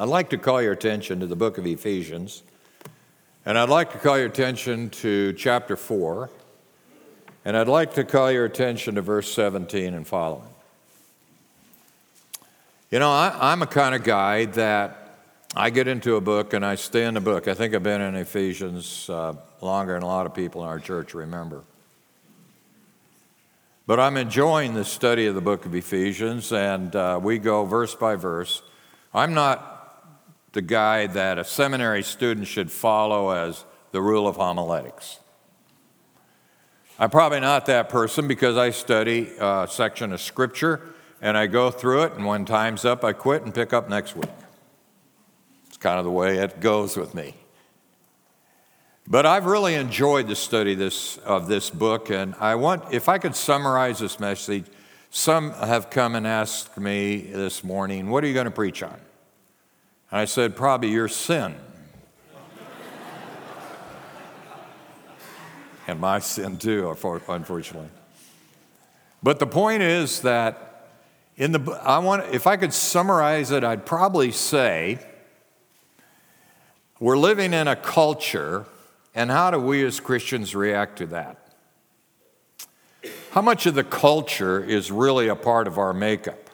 I'd like to call your attention to the book of Ephesians, and I'd like to call your attention to chapter 4, and I'd like to call your attention to verse 17 and following. You know, I, am a kind of guy that I get into a book and I stay in the book. I think I've been in Ephesians uh, longer than a lot of people in our church remember. But I'm enjoying the study of the book of Ephesians, and uh, we go verse by verse. I'm not the guide that a seminary student should follow as the rule of homiletics. I'm probably not that person because I study a section of scripture and I go through it, and when time's up, I quit and pick up next week. It's kind of the way it goes with me. But I've really enjoyed the study this, of this book, and I want, if I could summarize this message, some have come and asked me this morning, What are you going to preach on? I said, Probably your sin. and my sin too, unfortunately. But the point is that in the I want if I could summarize it, I'd probably say we're living in a culture, and how do we as Christians react to that? How much of the culture is really a part of our makeup?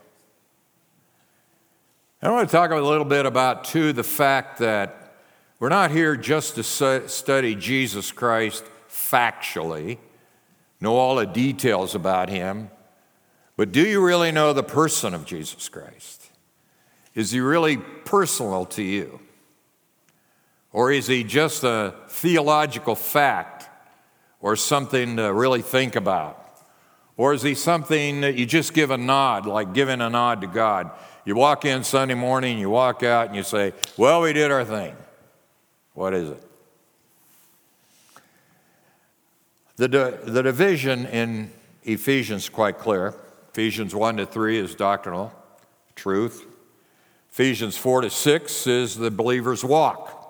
I want to talk a little bit about, too, the fact that we're not here just to study Jesus Christ factually, know all the details about him, but do you really know the person of Jesus Christ? Is he really personal to you? Or is he just a theological fact or something to really think about? Or is he something that you just give a nod, like giving a nod to God? You walk in Sunday morning, you walk out, and you say, Well, we did our thing. What is it? The, the division in Ephesians is quite clear. Ephesians 1 to 3 is doctrinal truth. Ephesians 4 to 6 is the believer's walk.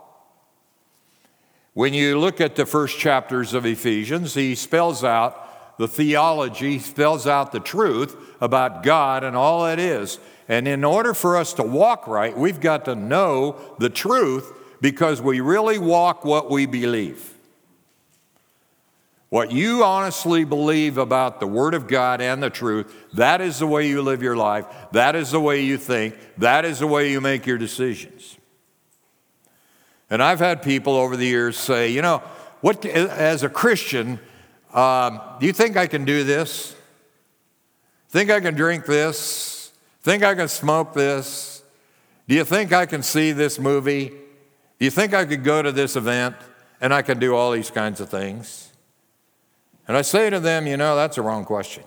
When you look at the first chapters of Ephesians, he spells out the theology, spells out the truth about God and all it is. And in order for us to walk right, we've got to know the truth because we really walk what we believe. What you honestly believe about the Word of God and the truth, that is the way you live your life. That is the way you think. That is the way you make your decisions. And I've had people over the years say, you know, what, as a Christian, um, do you think I can do this? Think I can drink this? Think I can smoke this? Do you think I can see this movie? Do you think I could go to this event and I can do all these kinds of things? And I say to them, you know, that's a wrong question.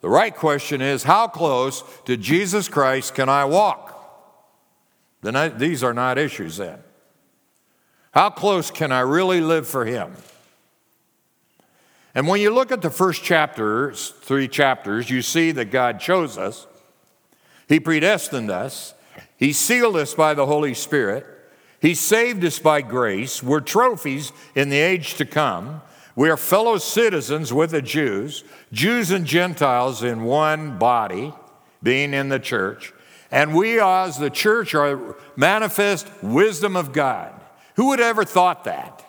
The right question is, how close to Jesus Christ can I walk? Then I, these are not issues then. How close can I really live for Him? And when you look at the first chapters, three chapters, you see that God chose us, He predestined us, He sealed us by the Holy Spirit, He saved us by grace. We're trophies in the age to come. We are fellow citizens with the Jews, Jews and Gentiles in one body, being in the church. And we, as the church, are manifest wisdom of God. Who would ever thought that?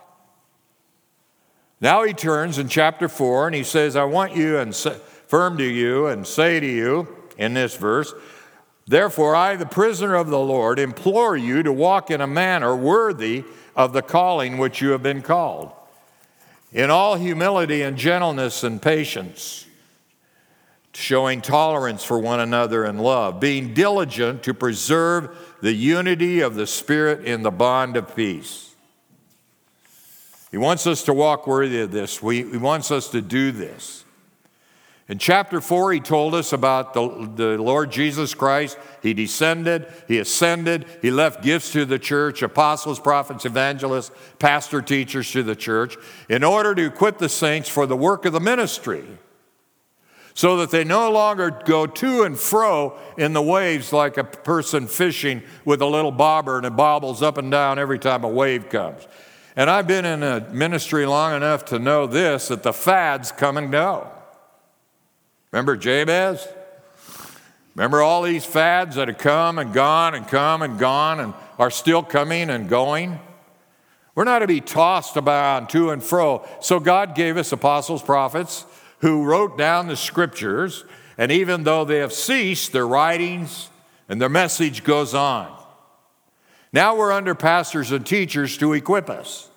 Now he turns in chapter 4 and he says, I want you and firm to you and say to you in this verse, Therefore, I, the prisoner of the Lord, implore you to walk in a manner worthy of the calling which you have been called, in all humility and gentleness and patience, showing tolerance for one another in love, being diligent to preserve the unity of the Spirit in the bond of peace. He wants us to walk worthy of this. We, he wants us to do this. In chapter 4, he told us about the, the Lord Jesus Christ. He descended, he ascended, he left gifts to the church apostles, prophets, evangelists, pastor, teachers to the church in order to equip the saints for the work of the ministry so that they no longer go to and fro in the waves like a person fishing with a little bobber and it bobbles up and down every time a wave comes. And I've been in a ministry long enough to know this that the fads come and go. Remember Jabez? Remember all these fads that have come and gone and come and gone and are still coming and going? We're not to be tossed about to and fro. So God gave us apostles, prophets who wrote down the scriptures, and even though they have ceased, their writings and their message goes on. Now we're under pastors and teachers to equip us.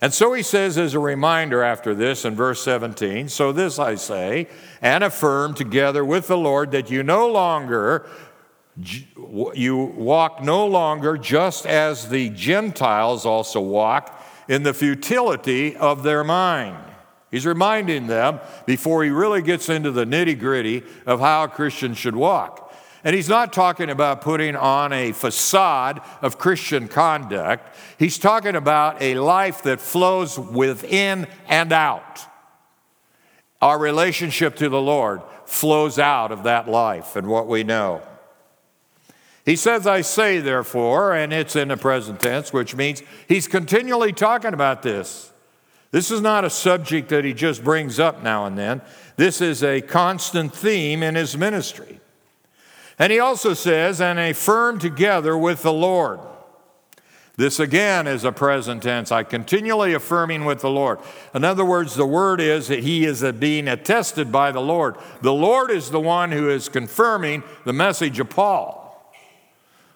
And so he says, as a reminder after this in verse 17, so this I say and affirm together with the Lord that you no longer you walk no longer just as the Gentiles also walk in the futility of their mind. He's reminding them before he really gets into the nitty gritty of how a Christian should walk. And he's not talking about putting on a facade of Christian conduct. He's talking about a life that flows within and out. Our relationship to the Lord flows out of that life and what we know. He says, I say, therefore, and it's in the present tense, which means he's continually talking about this. This is not a subject that he just brings up now and then. This is a constant theme in his ministry. And he also says, and affirm together with the Lord. This again is a present tense. I continually affirming with the Lord. In other words, the word is that he is being attested by the Lord. The Lord is the one who is confirming the message of Paul.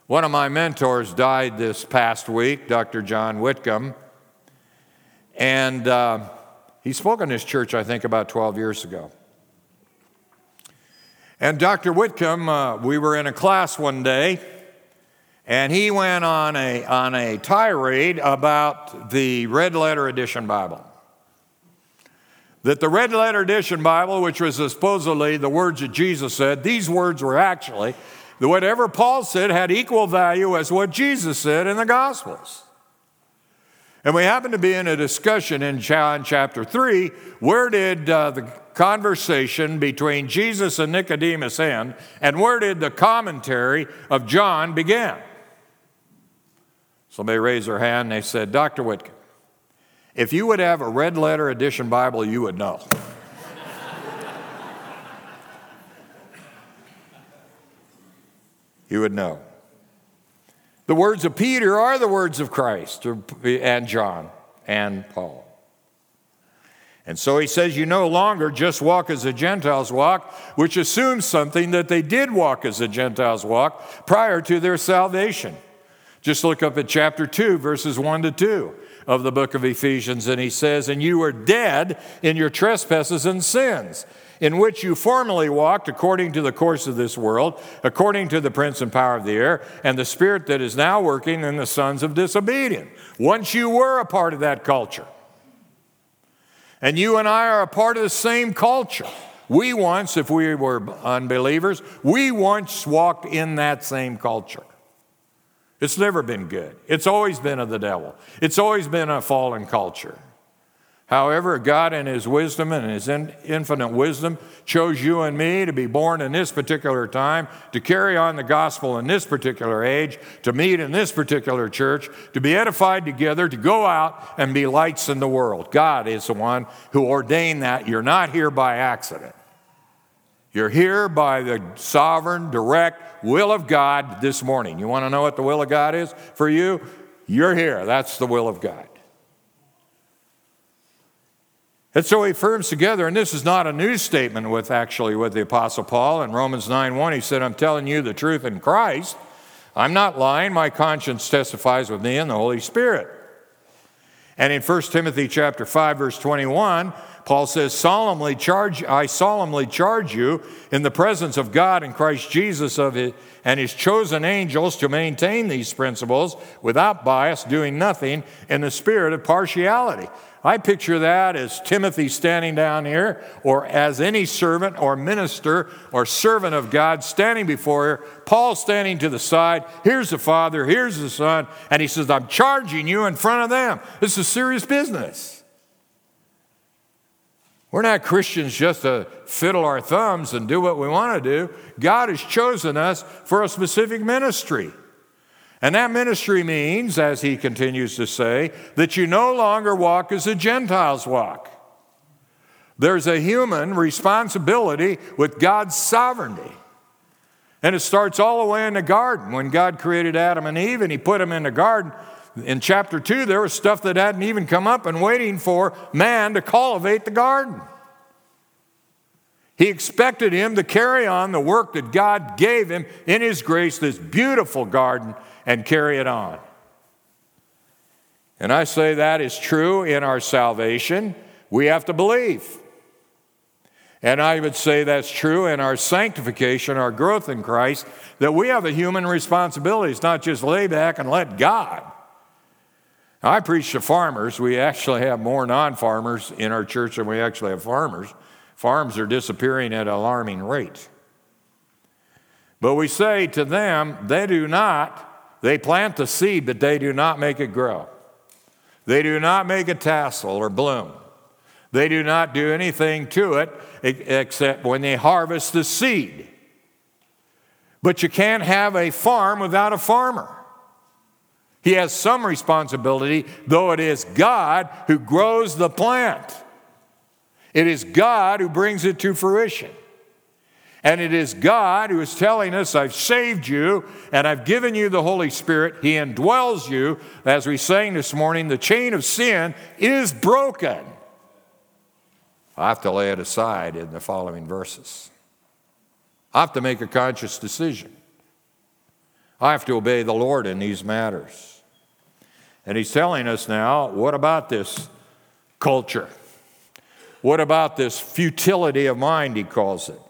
One of my mentors died this past week, Dr. John Whitcomb. And uh, he spoke in his church, I think, about 12 years ago. And Dr. Whitcomb, uh, we were in a class one day, and he went on a, on a tirade about the Red Letter Edition Bible. That the Red Letter Edition Bible, which was supposedly the words that Jesus said, these words were actually, that whatever Paul said had equal value as what Jesus said in the Gospels. And we happened to be in a discussion in John chapter 3. Where did uh, the conversation between Jesus and Nicodemus end, and where did the commentary of John begin? Somebody raised their hand and they said, Dr. Whitcomb, if you would have a red letter edition Bible, you would know. you would know. The words of Peter are the words of Christ and John and Paul. And so he says, You no longer just walk as the Gentiles walk, which assumes something that they did walk as the Gentiles walk prior to their salvation. Just look up at chapter 2, verses 1 to 2 of the book of Ephesians, and he says, And you were dead in your trespasses and sins in which you formerly walked according to the course of this world, according to the prince and power of the air, and the spirit that is now working in the sons of disobedience. Once you were a part of that culture. And you and I are a part of the same culture. We once, if we were unbelievers, we once walked in that same culture. It's never been good. It's always been of the devil. It's always been a fallen culture. However, God, in His wisdom and His infinite wisdom, chose you and me to be born in this particular time, to carry on the gospel in this particular age, to meet in this particular church, to be edified together, to go out and be lights in the world. God is the one who ordained that. You're not here by accident. You're here by the sovereign, direct will of God this morning. You want to know what the will of God is for you? You're here. That's the will of God. And so he firms together, and this is not a new statement with actually with the Apostle Paul. In Romans 9 1, he said, I'm telling you the truth in Christ. I'm not lying. My conscience testifies with me in the Holy Spirit. And in 1 Timothy chapter 5, verse 21, Paul says, solemnly charge, I solemnly charge you in the presence of God and Christ Jesus of it, and his chosen angels to maintain these principles without bias, doing nothing in the spirit of partiality. I picture that as Timothy standing down here, or as any servant or minister or servant of God standing before her, Paul standing to the side. Here's the Father, here's the Son, and he says, I'm charging you in front of them. This is serious business. We're not Christians just to fiddle our thumbs and do what we want to do. God has chosen us for a specific ministry. And that ministry means, as he continues to say, that you no longer walk as the Gentiles walk. There's a human responsibility with God's sovereignty. And it starts all the way in the garden when God created Adam and Eve and he put them in the garden. In chapter 2, there was stuff that hadn't even come up and waiting for man to cultivate the garden. He expected him to carry on the work that God gave him in his grace, this beautiful garden, and carry it on. And I say that is true in our salvation. We have to believe. And I would say that's true in our sanctification, our growth in Christ, that we have a human responsibility. It's not just lay back and let God. I preach to farmers. We actually have more non farmers in our church than we actually have farmers. Farms are disappearing at an alarming rate. But we say to them, they do not, they plant the seed, but they do not make it grow. They do not make a tassel or bloom. They do not do anything to it except when they harvest the seed. But you can't have a farm without a farmer. He has some responsibility, though it is God who grows the plant. It is God who brings it to fruition. And it is God who is telling us, I've saved you and I've given you the Holy Spirit. He indwells you. As we sang this morning, the chain of sin is broken. I have to lay it aside in the following verses. I have to make a conscious decision. I have to obey the Lord in these matters. And He's telling us now what about this culture? What about this futility of mind, He calls it?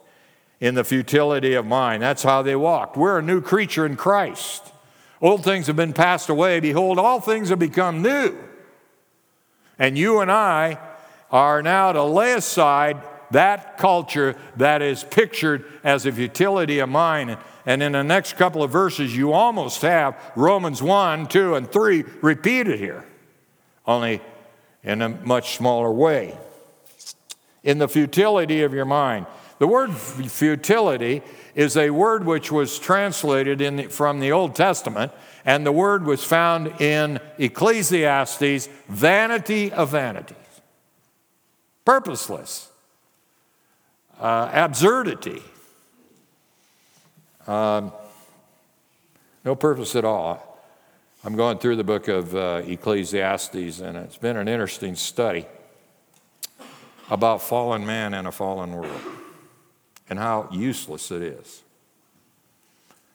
In the futility of mind. That's how they walked. We're a new creature in Christ. Old things have been passed away. Behold, all things have become new. And you and I are now to lay aside that culture that is pictured as a futility of mind. And in the next couple of verses, you almost have Romans 1, 2, and 3 repeated here, only in a much smaller way. In the futility of your mind. The word futility is a word which was translated the, from the Old Testament, and the word was found in Ecclesiastes, vanity of vanities, purposeless, uh, absurdity, um, no purpose at all. I'm going through the book of uh, Ecclesiastes, and it's been an interesting study about fallen man in a fallen world and how useless it is.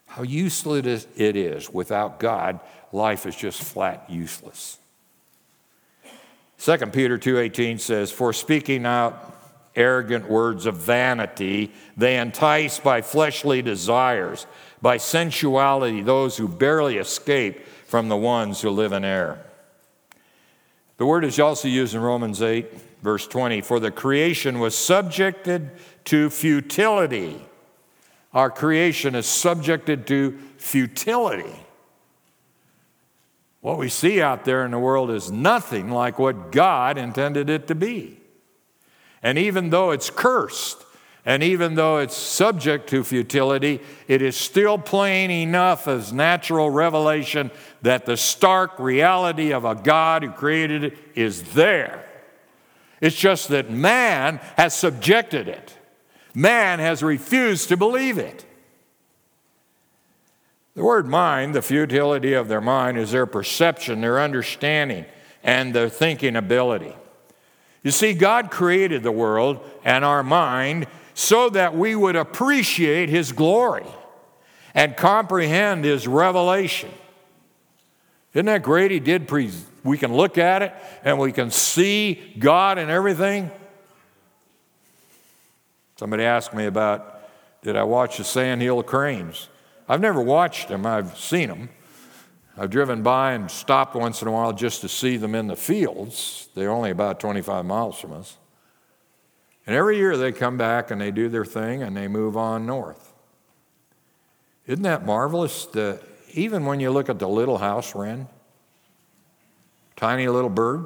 How useless it is. Without God, life is just flat useless. 2 Peter 2:18 says, "For speaking out arrogant words of vanity, they entice by fleshly desires, by sensuality those who barely escape from the ones who live in error." The word is also used in Romans 8, verse 20, "For the creation was subjected to futility." Our creation is subjected to futility. What we see out there in the world is nothing like what God intended it to be. And even though it's cursed, and even though it's subject to futility, it is still plain enough as natural revelation that the stark reality of a God who created it is there. It's just that man has subjected it, man has refused to believe it. The word mind, the futility of their mind, is their perception, their understanding, and their thinking ability. You see, God created the world and our mind so that we would appreciate His glory and comprehend His revelation. Isn't that great? He did. Pre- we can look at it and we can see God and everything. Somebody asked me about did I watch the sandhill cranes? I've never watched them, I've seen them. I've driven by and stopped once in a while just to see them in the fields. They're only about 25 miles from us. And every year they come back and they do their thing and they move on north. Isn't that marvelous? That even when you look at the little house wren, tiny little bird,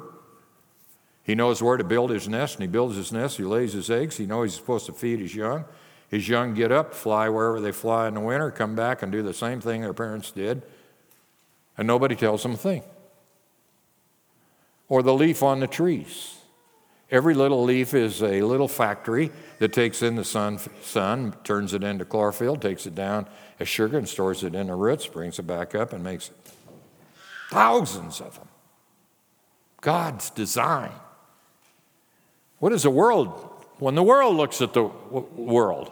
he knows where to build his nest and he builds his nest, he lays his eggs, he knows he's supposed to feed his young. His young get up, fly wherever they fly in the winter, come back and do the same thing their parents did, and nobody tells them a thing. Or the leaf on the trees. Every little leaf is a little factory that takes in the sun, sun, turns it into chlorophyll, takes it down as sugar and stores it in the roots, brings it back up and makes thousands of them. God's design. What is the world? When the world looks at the world,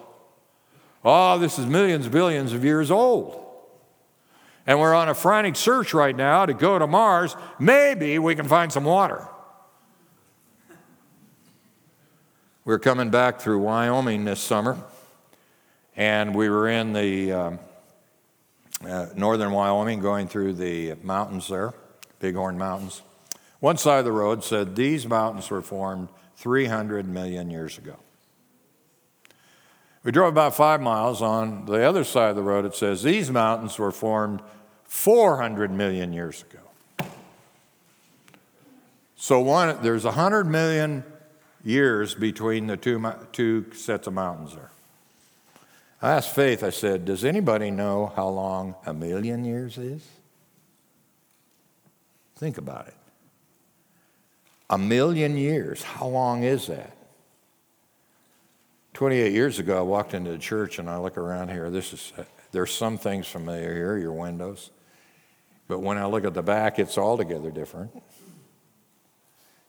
oh, this is millions, billions of years old. And we're on a frantic search right now to go to Mars. Maybe we can find some water. We're coming back through Wyoming this summer, and we were in the um, uh, northern Wyoming going through the mountains there, Bighorn Mountains. One side of the road said these mountains were formed 300 million years ago. We drove about five miles. On the other side of the road, it says these mountains were formed 400 million years ago. So one, there's 100 million years between the two, two sets of mountains there. I asked Faith, I said, Does anybody know how long a million years is? Think about it. A million years, how long is that? 28 years ago, I walked into the church and I look around here. This is, there's some things familiar here, your windows. But when I look at the back, it's altogether different.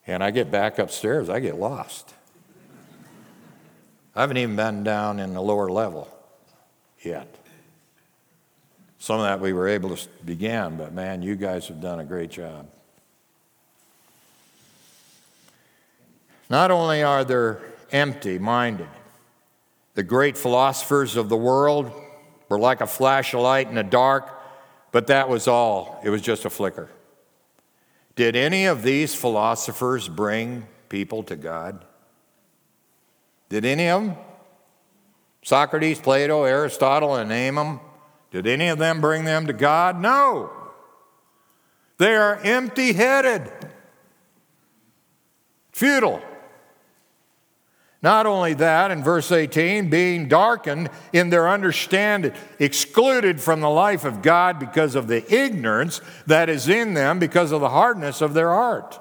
And I get back upstairs, I get lost. I haven't even been down in the lower level yet. Some of that we were able to begin, but man, you guys have done a great job. Not only are they empty minded, the great philosophers of the world were like a flash of light in the dark, but that was all. It was just a flicker. Did any of these philosophers bring people to God? Did any of them? Socrates, Plato, Aristotle, and name them. Did any of them bring them to God? No. They are empty headed, futile. Not only that, in verse 18, being darkened in their understanding, excluded from the life of God because of the ignorance that is in them because of the hardness of their heart.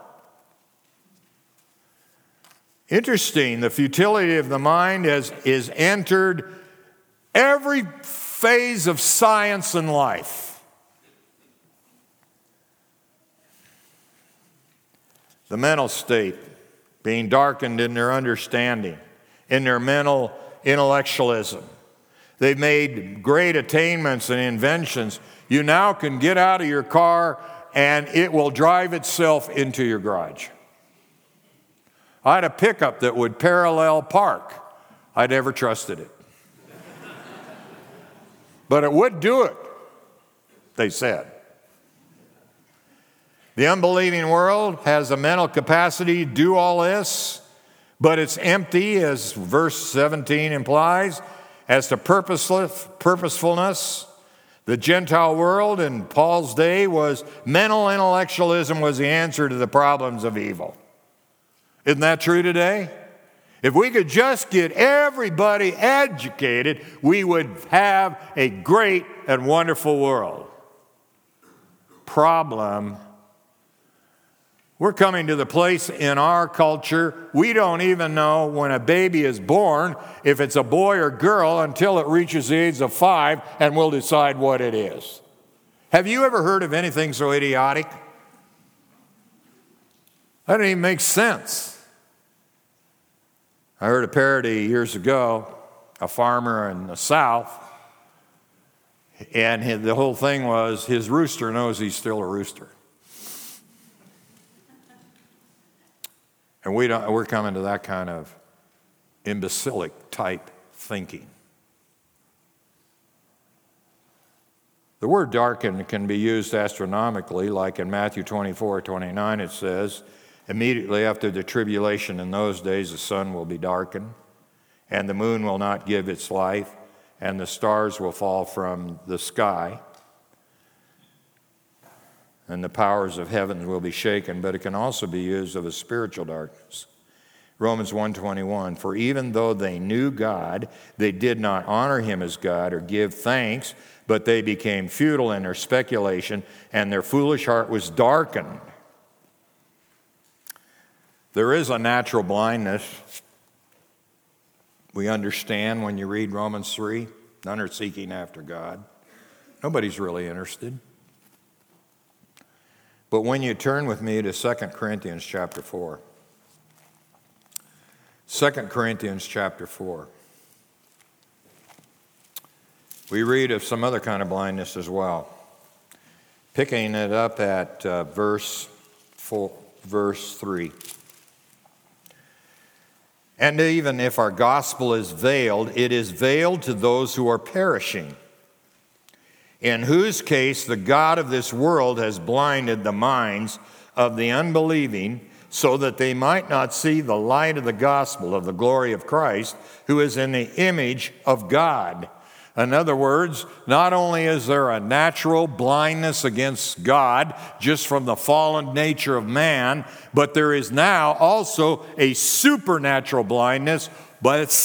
Interesting, the futility of the mind has, is entered every phase of science and life. The mental state being darkened in their understanding, in their mental intellectualism. They've made great attainments and inventions. You now can get out of your car and it will drive itself into your garage. I had a pickup that would parallel park. I never trusted it. but it would do it, they said. The unbelieving world has a mental capacity to do all this, but it's empty, as verse 17 implies, as to purposefulness. The Gentile world in Paul's day was mental intellectualism was the answer to the problems of evil. Isn't that true today? If we could just get everybody educated, we would have a great and wonderful world. Problem we're coming to the place in our culture, we don't even know when a baby is born if it's a boy or girl until it reaches the age of five, and we'll decide what it is. Have you ever heard of anything so idiotic? That doesn't even make sense. I heard a parody years ago, a farmer in the South, and the whole thing was his rooster knows he's still a rooster. And we don't, we're coming to that kind of imbecilic type thinking. The word darken can be used astronomically, like in Matthew 24 29, it says, Immediately after the tribulation in those days, the sun will be darkened, and the moon will not give its light, and the stars will fall from the sky and the powers of heaven will be shaken, but it can also be used of a spiritual darkness. Romans 1:21 For even though they knew God, they did not honor him as God or give thanks, but they became futile in their speculation, and their foolish heart was darkened. There is a natural blindness. We understand when you read Romans 3 none are seeking after God. Nobody's really interested. But when you turn with me to 2 Corinthians chapter 4, 2 Corinthians chapter 4, we read of some other kind of blindness as well. Picking it up at uh, verse, four, verse 3. And even if our gospel is veiled, it is veiled to those who are perishing, in whose case the God of this world has blinded the minds of the unbelieving so that they might not see the light of the gospel of the glory of Christ, who is in the image of God. In other words, not only is there a natural blindness against God just from the fallen nature of man, but there is now also a supernatural blindness, but it's